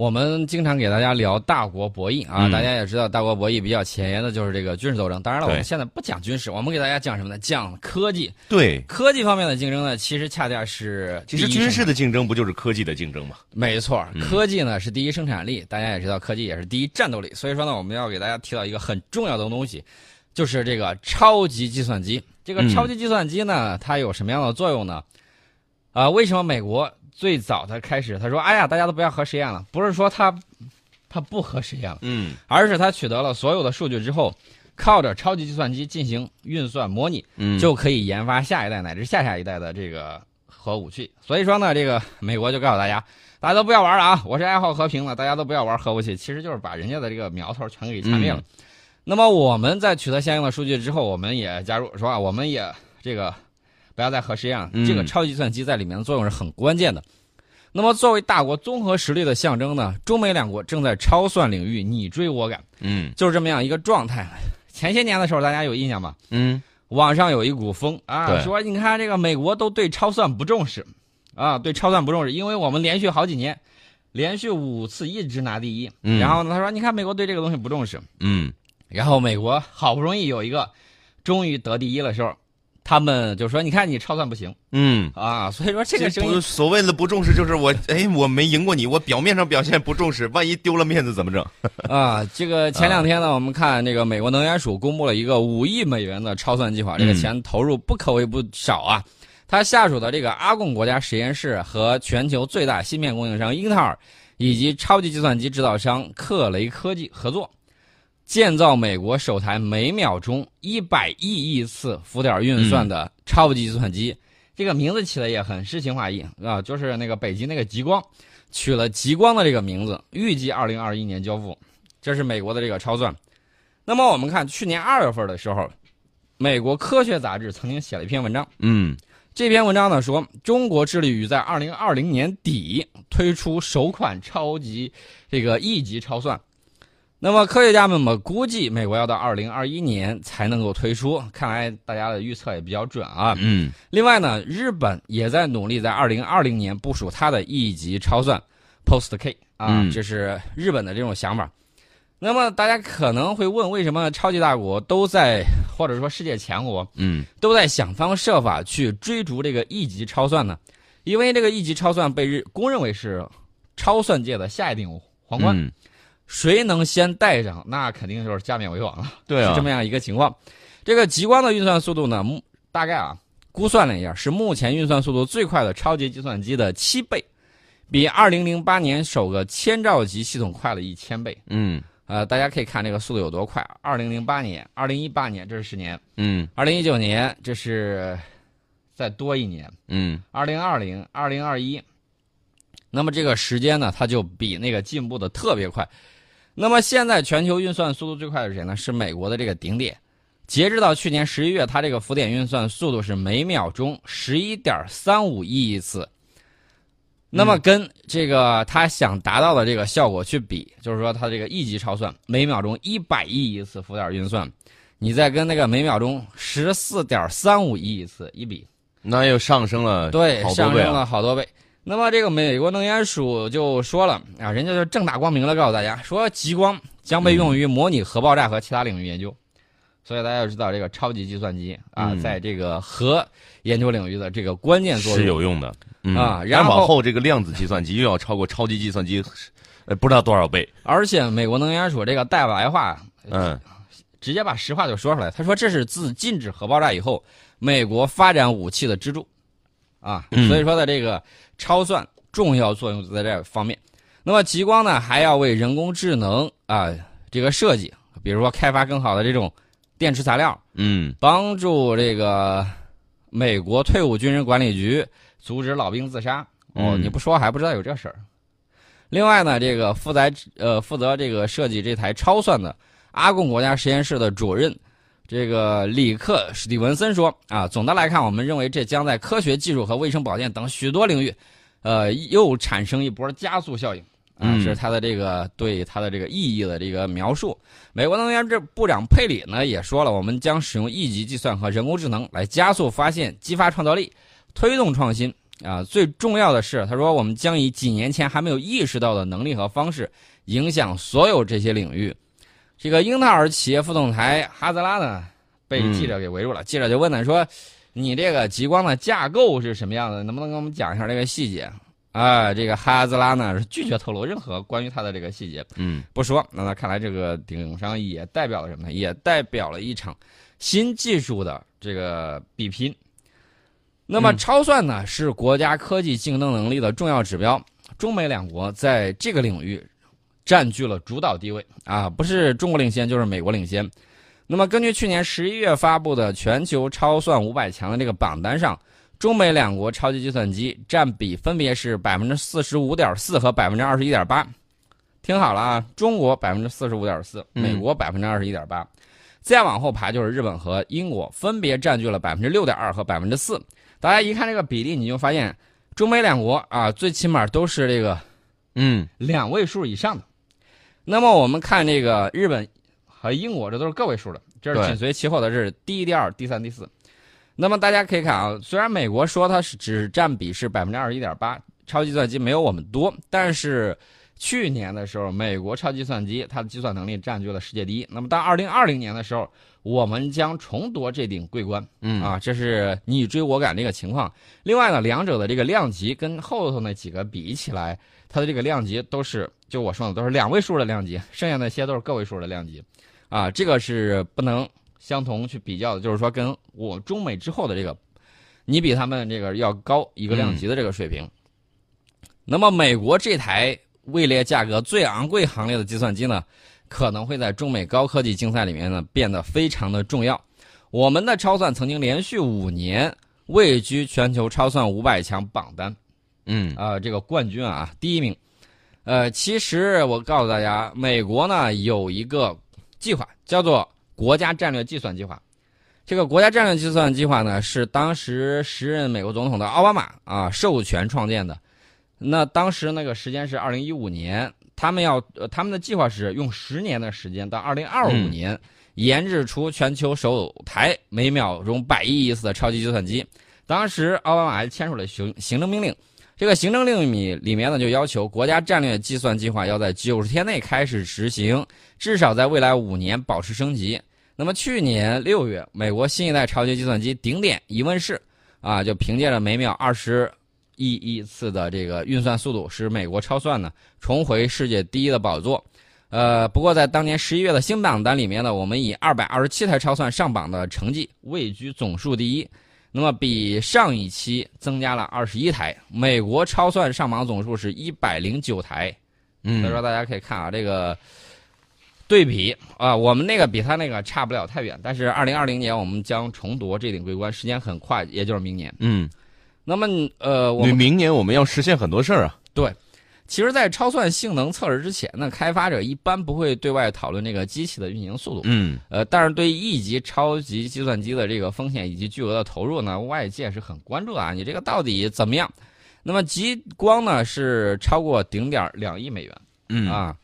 我们经常给大家聊大国博弈啊，嗯大家也知道，大国博弈比较前沿的就是这个军事斗争。当然了，我们现在不讲军事，我们给大家讲什么呢？讲科技。对，科技方面的竞争呢，其实恰恰是其实军事的竞争不就是科技的竞争吗？没错，嗯科技呢是第一生产力，大家也知道，科技也是第一战斗力。所以说呢，我们要给大家提到一个很重要的东西，就是这个超级计算机。这个嗯超级计算机呢，它有什么样的作用呢？啊、为什么美国最早他开始他说，哎呀，大家都不要核实验了，不是说他他不核实验了，嗯而是他取得了所有的数据之后，靠着超级计算机进行运算模拟，嗯，就可以研发下一代乃至下下一代的这个核武器。所以说呢，这个美国就告诉大家，大家都不要玩了啊！我是爱好和平的，大家都不要玩核武器，其实就是把人家的这个苗头全给掐灭了。嗯那么我们在取得相应的数据之后，我们也加入，是吧？我们也这个不要再核实验了。嗯这个超级计算机在里面的作用是很关键的。那么作为大国综合实力的象征呢，中美两国正在超算领域你追我赶，嗯就是这么样一个状态。前些年的时候，大家有印象吧？嗯网上有一股风啊，说你看这个美国都对超算不重视，啊，对超算不重视，因为我们连续好几年，连续五次一直拿第一。嗯然后呢，他说你看美国对这个东西不重视，嗯然后美国好不容易有一个终于得第一的时候，他们就说你看你超算不行嗯。啊，所以说这个声不音所谓的不重视，就是我哎，我没赢过你，我表面上表现不重视，万一丢了面子怎么整？啊，这个前两天呢，我们看这个美国能源署公布了一个五亿美元的超算计划，这个嗯钱投入不可谓不少啊。他下属的这个阿贡国家实验室和全球最大芯片供应商英特尔以及超级计算机制造商克雷科技合作，建造美国首台每秒钟一百亿亿次浮点运算的超级计算机。这个名字起的也很诗情画意啊，就是那个北极那个极光，取了极光的这个名字，预计二零二一年交付。这是美国的这个超算。那么我们看去年二月份的时候，美国科学杂志曾经写了一篇文章，嗯这篇文章呢说，中国致力于在二零二零年底推出首款超级这个亿级超算。那么科学家们嘛估计美国要到二零二一年才能够推出，看来大家的预测也比较准啊。嗯另外呢，日本也在努力在二零二零年部署它的亿级超算 Post K 啊，嗯这是日本的这种想法。那么大家可能会问，为什么超级大国都在，或者说世界强国嗯都在想方设法去追逐这个亿级超算呢？因为这个亿级超算被日公认为是超算界的下一顶皇冠，嗯，谁能先带上，那肯定就是加冕为王了。对啊是这，么样一个情况。这个极光的运算速度呢，目大概啊估算了一下，是目前运算速度最快的超级计算机的七倍，比2008年首个千兆级系统快了一千倍。嗯呃，大家可以看这个速度有多快。二零零八年、二零一八年这是十年嗯二零一九年这是再多一年嗯二零二零、二零二一。那么这个时间呢，它就比那个进步的特别快。那么现在全球运算速度最快的是谁呢？是美国的这个顶点。截止到去年十一月，它这个浮点运算速度是每秒钟十一点三五亿亿次。那么跟这个它想达到的这个效果去比，就是说它这个一级超算每秒钟一百亿亿次浮点运算，你再跟那个每秒钟十四点三五亿亿次一比，那又上升了对，上升。了好多倍。那么这个美国能源署就说了啊，人家就正大光明的告诉大家说，极光将被用于模拟核爆炸和其他领域研究。所以大家要知道，这个超级计算机啊，嗯在这个核研究领域的这个关键作用是用。有用的嗯啊然后但往后这个量子计算机又要超过超级计算机，呃，不知道多少倍。而且美国能源署这个带白话，嗯直接把实话就说出来。他说这是自禁止核爆炸以后，美国发展武器的支柱，啊，嗯所以说的这个超算重要作用就在这方面。那么极光呢，还要为人工智能啊这个设计，比如说开发更好的这种电池材料，嗯帮助这个美国退伍军人管理局阻止老兵自杀。哦，嗯你不说还不知道有这事儿。另外呢，这个负责呃负责这个设计这台超算的阿贡国家实验室的主任，这个里克史蒂文森说啊，总的来看，我们认为这将在科学技术和卫生保健等许多领域，呃，又产生一波加速效应。啊，嗯这是他的这个对他的这个意义的这个描述。美国能源这部长佩里呢也说了，我们将使用一级计算和人工智能来加速发现、激发创造力、推动创新啊，最重要的是，他说我们将以几年前还没有意识到的能力和方式，影响所有这些领域。这个英特尔企业副总裁哈泽拉呢，被记者给围住了。记者就问他说：“你这个极光的架构是什么样的？能不能给我们讲一下这个细节？”啊，这个哈兹拉呢是拒绝透露任何关于他的这个细节，嗯，不说。那那看来这个顶上也代表了什么呢？也代表了一场新技术的这个比拼。那么超算呢是国家科技竞争能力的重要指标，中美两国在这个领域占据了主导地位啊，不是中国领先就是美国领先。那么根据去年十一月发布的全球超算五百强的这个榜单上。中美两国超级计算机占比分别是百分之四十五点四和百分之二十一点八，听好了啊，中国百分之四十五点四，美国百分之二十一点八，再往后排就是日本和英国，分别占据了百分之六点二和百分之四。大家一看这个比例，你就发现中美两国啊，最起码都是这个，嗯，两位数以上的。那么我们看这个日本和英国，这都是个位数的，这是紧随其后的，是第一、第二、第三、第四。那么大家可以看啊，虽然美国说它是只占比是百分之二十一点八，超计算机没有我们多，但是去年的时候，美国超计算机它的计算能力占据了世界第一。那么到二零二零年的时候，我们将重夺这顶桂冠。嗯啊，这是你追我赶这个情况。另外呢，两者的这个量级跟后头那几个比起来，它的这个量级都是就我说的都是两位数的量级，剩下那些都是个位数的量级。啊，这个是不能。相同去比较的，就是说跟我中美之后的这个，你比他们这个要高一个量级的这个水平。那么美国这台位列价格最昂贵行列的计算机呢，可能会在中美高科技竞赛里面呢变得非常的重要。我们的超算曾经连续五年位居全球超算五百强榜单，嗯啊，这个冠军啊第一名。呃，其实我告诉大家，美国呢有一个计划叫做。国家战略计算计划，这个国家战略计算计划呢，是当时时任美国总统的奥巴马啊授权创建的。那当时那个时间是二零一五年，他们要呃他们的计划是用十年的时间到二零二五年研制出全球首台每秒钟百亿亿次的超级计算机。当时奥巴马还签署了行行政命令，这个行政令里里面呢就要求国家战略计算计划要在九十天内开始实行，至少在未来五年保持升级。那么去年六月，美国新一代超级计算机顶点一问世，啊，就凭借着每秒二十亿亿次的这个运算速度，使美国超算呢重回世界第一的宝座。呃，不过在当年十一月的新榜单里面呢，我们以二百二十七台超算上榜的成绩位居总数第一，那么比上一期增加了二十一台。美国超算上榜总数是一百零九台，嗯，所以说大家可以看啊，这个。对比啊，我们那个比他那个差不了太远，但是二零二零年我们将重夺这顶桂冠，时间很快，也就是明年。嗯，那么呃，我们明年我们要实现很多事儿啊。对，其实，在超算性能测试之前呢，开发者一般不会对外讨论这个机器的运行速度。嗯，呃，但是对于一级超级计算机的这个风险以及巨额的投入呢，外界是很关注的啊。你这个到底怎么样？那么极光呢是超过顶点两亿美元。嗯啊。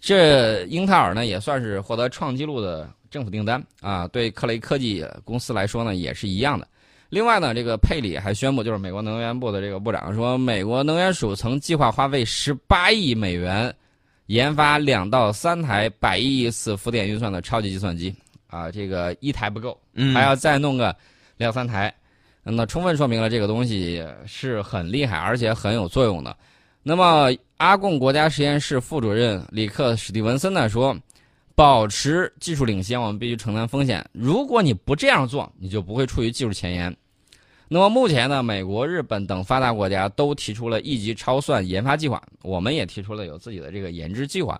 这英特尔呢也算是获得创纪录的政府订单啊，对克雷科技公司来说呢也是一样的。另外呢，这个佩里还宣布，就是美国能源部的这个部长说，美国能源署曾计划花费十八亿美元研发两到三台百亿亿次浮点运算的超级计算机啊，这个一台不够，还要再弄个两三台，那充分说明了这个东西是很厉害，而且很有作用的。那么，阿贡国家实验室副主任里克史蒂文森呢说：“保持技术领先，我们必须承担风险。如果你不这样做，你就不会处于技术前沿。”那么目前呢，美国、日本等发达国家都提出了一级超算研发计划，我们也提出了有自己的这个研制计划。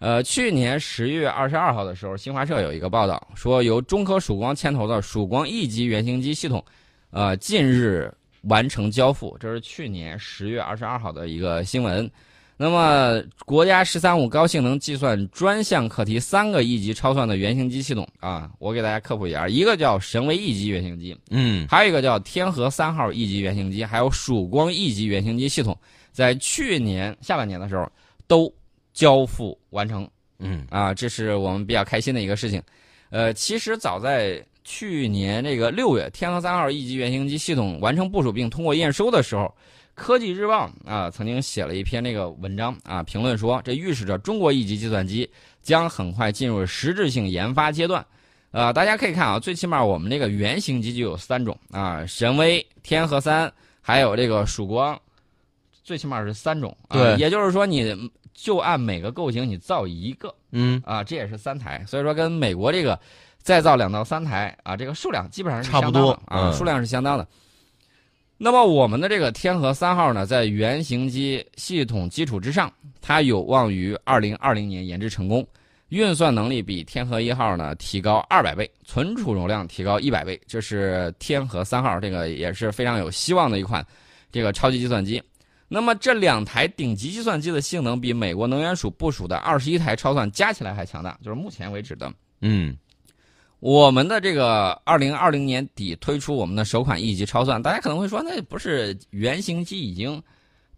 呃，去年十月二十二号的时候，新华社有一个报道说，由中科曙光牵头的曙光一级原型机系统，呃，近日。完成交付，这是去年十月二十二号的一个新闻。那么，国家“十三五”高性能计算专项课题三个一级超算的原型机系统啊，我给大家科普一下：一个叫神威一级原型机，嗯，还有一个叫天河三号一级原型机，还有曙光一级原型机系统，在去年下半年的时候都交付完成，嗯，啊，这是我们比较开心的一个事情。呃，其实早在去年这个六月，天河三号一级原型机系统完成部署并通过验收的时候，科技日报啊曾经写了一篇那个文章啊，评论说这预示着中国一级计算机将很快进入实质性研发阶段。呃，大家可以看啊，最起码我们这个原型机就有三种啊，神威、天河三，还有这个曙光，最起码是三种。啊、对也就是说，你就按每个构型你造一个嗯，啊，这也是三台。所以说，跟美国这个再造两到三台啊，这个数量基本上是差不相当的多啊，嗯数量是相当的。那么我们的这个天河三号呢，在原型机系统基础之上，它有望于二零二零年研制成功。运算能力比天河一号呢提高二百倍，存储容量提高一百倍，这是天河三号，这个也是非常有希望的一款这个超级计算机。那么这两台顶级计算机的性能比美国能源署部署的二十一台超算加起来还强大，就是目前为止的。嗯，我们的这个二零二零年底推出我们的首款一级超算，大家可能会说，那不是原型机已经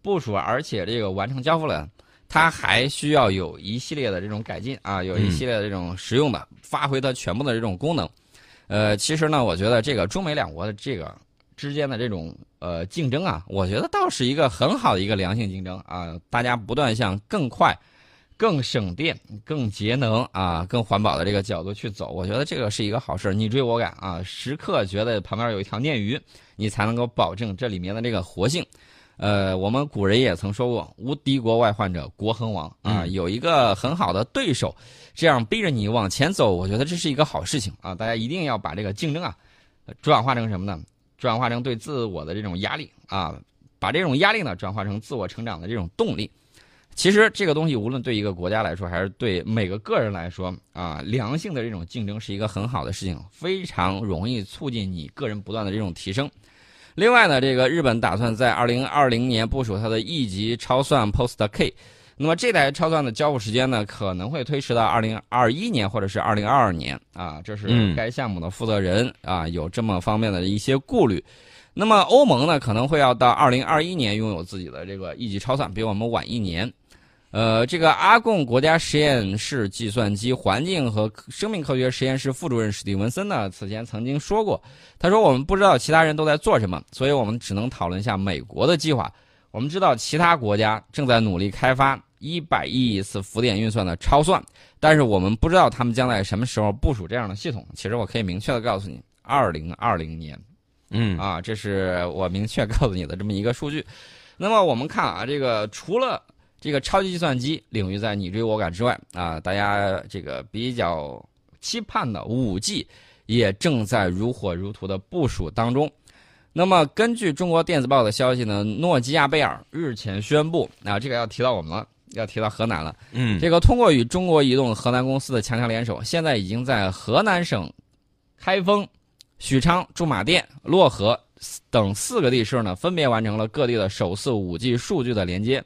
部署，而且这个完成交付了，它还需要有一系列的这种改进啊，有一系列的这种实用的，发挥它全部的这种功能。呃，其实呢，我觉得这个中美两国的这个之间的这种呃竞争啊，我觉得倒是一个很好的一个良性竞争啊，大家不断向更快。更省电、更节能啊、更环保的这个角度去走，我觉得这个是一个好事。你追我赶啊，时刻觉得旁边有一条鲶鱼，你才能够保证这里面的这个活性。呃，我们古人也曾说过“无敌国外患者，国恒亡”啊，有一个很好的对手，这样逼着你往前走，我觉得这是一个好事情啊。大家一定要把这个竞争啊，转化成什么呢？转化成对自我的这种压力啊，把这种压力呢转化成自我成长的这种动力。其实这个东西，无论对一个国家来说，还是对每个个人来说，啊，良性的这种竞争是一个很好的事情，非常容易促进你个人不断的这种提升。另外呢，这个日本打算在二零二零年部署它的 E 级超算 Post K，那么这台超算的交付时间呢，可能会推迟到二零二一年或者是二零二二年啊，这是嗯该项目的负责人啊有这么方面的一些顾虑。那么欧盟呢，可能会要到二零二一年拥有自己的这个 E 级超算，比我们晚一年。呃，这个阿贡国家实验室计算机环境和生命科学实验室副主任史蒂文森呢，此前曾经说过，他说我们不知道其他人都在做什么，所以我们只能讨论一下美国的计划。我们知道其他国家正在努力开发一百亿次浮点运算的超算，但是我们不知道他们将在什么时候部署这样的系统。其实我可以明确的告诉你，二零二零年。嗯啊，这是我明确告诉你的这么一个数据。那么我们看啊，这个除了这个超级计算机领域在你追我赶之外啊，大家这个比较期盼的五 G 也正在如火如荼的部署当中。那么根据中国电子报的消息呢，诺基亚贝尔日前宣布啊，这个要提到我们了，要提到河南了。嗯，这个通过与中国移动河南公司的强强联手，现在已经在河南省开封、许昌、驻马店、漯河等四个地市呢，分别完成了各地的首次 5G 数据的连接。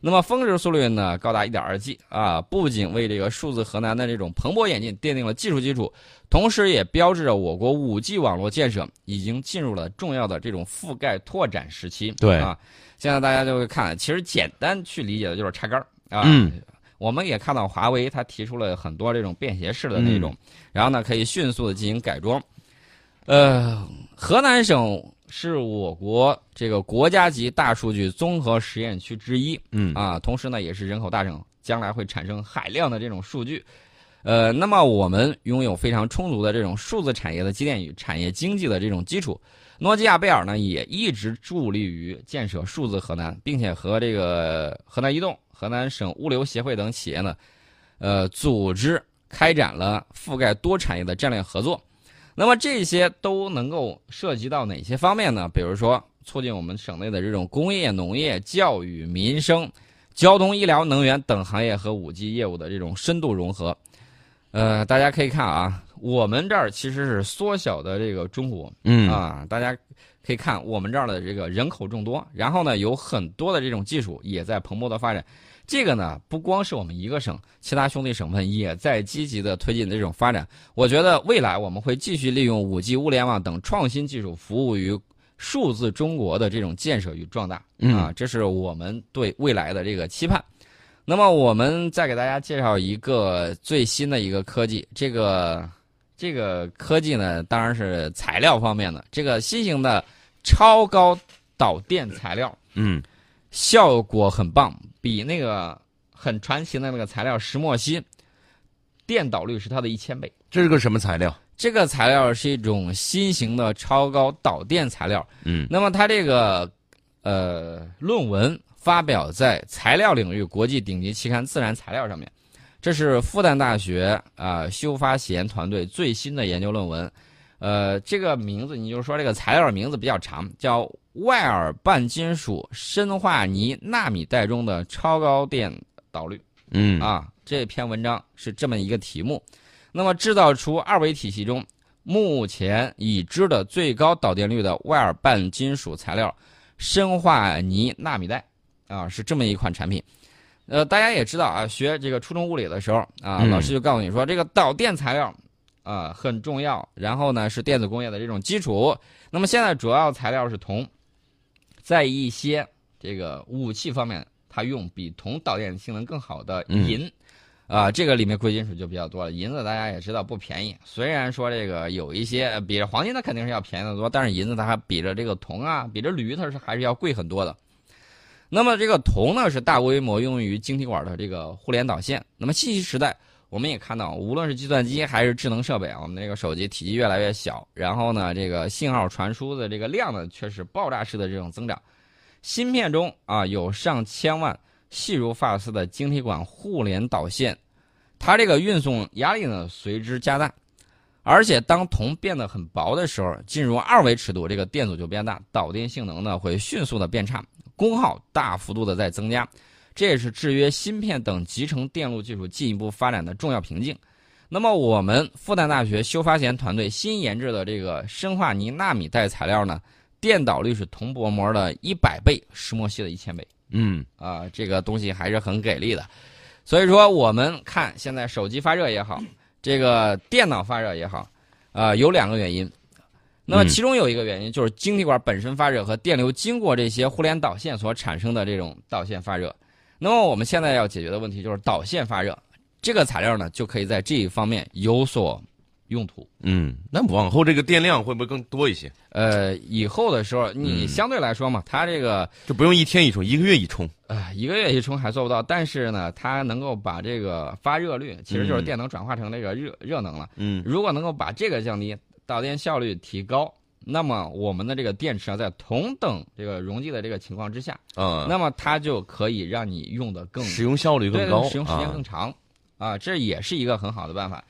那么峰值速率呢高达一点二 G 啊，不仅为这个数字河南的这种蓬勃演进奠定了技术基础，同时也标志着我国 5G 网络建设已经进入了重要的这种覆盖拓展时期。对啊，现在大家就会看，其实简单去理解的就是插杆儿啊。嗯我们也看到华为它提出了很多这种便携式的那种，然后呢可以迅速的进行改装。呃，河南省是我国这个国家级大数据综合实验区之一嗯啊，同时呢也是人口大省，将来会产生海量的这种数据。呃，那么我们拥有非常充足的这种数字产业的积淀与产业经济的这种基础。诺基亚贝尔呢也一直助力于建设数字河南，并且和这个河南移动、河南省物流协会等企业呢，呃，组织开展了覆盖多产业的战略合作。那么这些都能够涉及到哪些方面呢？比如说，促进我们省内的这种工业、农业、教育、民生、交通、医疗、能源等行业和五 G 业务的这种深度融合。呃，大家可以看啊，我们这儿其实是缩小的这个中国，嗯啊，大家可以看我们这儿的这个人口众多，然后呢，有很多的这种技术也在蓬勃的发展。这个呢，不光是我们一个省，其他兄弟省份也在积极的推进这种发展。我觉得未来我们会继续利用五 G、物联网等创新技术，服务于数字中国的这种建设与壮大。啊，这是我们对未来的这个期盼。那么我们再给大家介绍一个最新的一个科技，这个这个科技呢，当然是材料方面的。这个新型的超高导电材料嗯效果很棒，比那个很传奇的那个材料石墨烯，电导率是它的一千倍。这是个什么材料？这个材料是一种新型的超高导电材料。嗯那么它这个呃论文发表在材料领域国际顶级期刊《自然材料》上面，这是复旦大学啊、修发贤团队最新的研究论文。呃，这个名字你就说这个材料的名字比较长，叫外尔半金属砷化铌纳米带中的超高电导率。嗯啊，这篇文章是这么一个题目。那么制造出二维体系中目前已知的最高导电率的外尔半金属材料砷化铌纳米带啊，是这么一款产品。呃，大家也知道啊，学这个初中物理的时候啊，嗯老师就告诉你说，这个导电材料啊很重要，然后呢是电子工业的这种基础。那么现在主要材料是铜，在一些这个武器方面，它用比铜导电性能更好的银。啊，这个里面贵金属就比较多了。银子大家也知道不便宜，虽然说这个有一些比着黄金它肯定是要便宜的多，但是银子它还比着这个铜啊，比着铝它是还是要贵很多的。那么这个铜呢是大规模用于晶体管的这个互联导线。那么信息时代，我们也看到，无论是计算机还是智能设备啊，我们这个手机体积越来越小，然后呢，这个信号传输的这个量呢却是爆炸式的这种增长。芯片中啊有上千万细如发丝的晶体管互联导线，它这个运送压力呢随之加大，而且当铜变得很薄的时候，进入二维尺度，这个电阻就变大，导电性能呢会迅速的变差，功耗大幅度的在增加，这也是制约芯片等集成电路技术进一步发展的重要瓶颈。那么我们复旦大学修发贤团队新研制的这个砷化铌纳米带材料呢，电导率是铜薄膜的一百倍，石墨烯的一千倍。嗯啊，这个东西还是很给力的。所以说，我们看现在手机发热也好，这个电脑发热也好，啊、有两个原因。那么嗯其中有一个原因就是晶体管本身发热和电流经过这些互联导线所产生的这种导线发热。那么我们现在要解决的问题就是导线发热，这个材料呢就可以在这一方面有所用途。嗯，那往后这个电量会不会更多一些？呃，以后的时候你嗯相对来说嘛，它这个就不用一天一充，一个月一充。啊，一个月一充还做不到，但是呢，它能够把这个发热率，其实就是嗯电能转化成这个热、热能了。嗯如果能够把这个降低，导电效率提高，那么我们的这个电池啊，在同等这个容积的这个情况之下，啊，那么它就可以让你用的更使用效率对更高，使用时间啊。更长。啊，这也是一个很好的办法。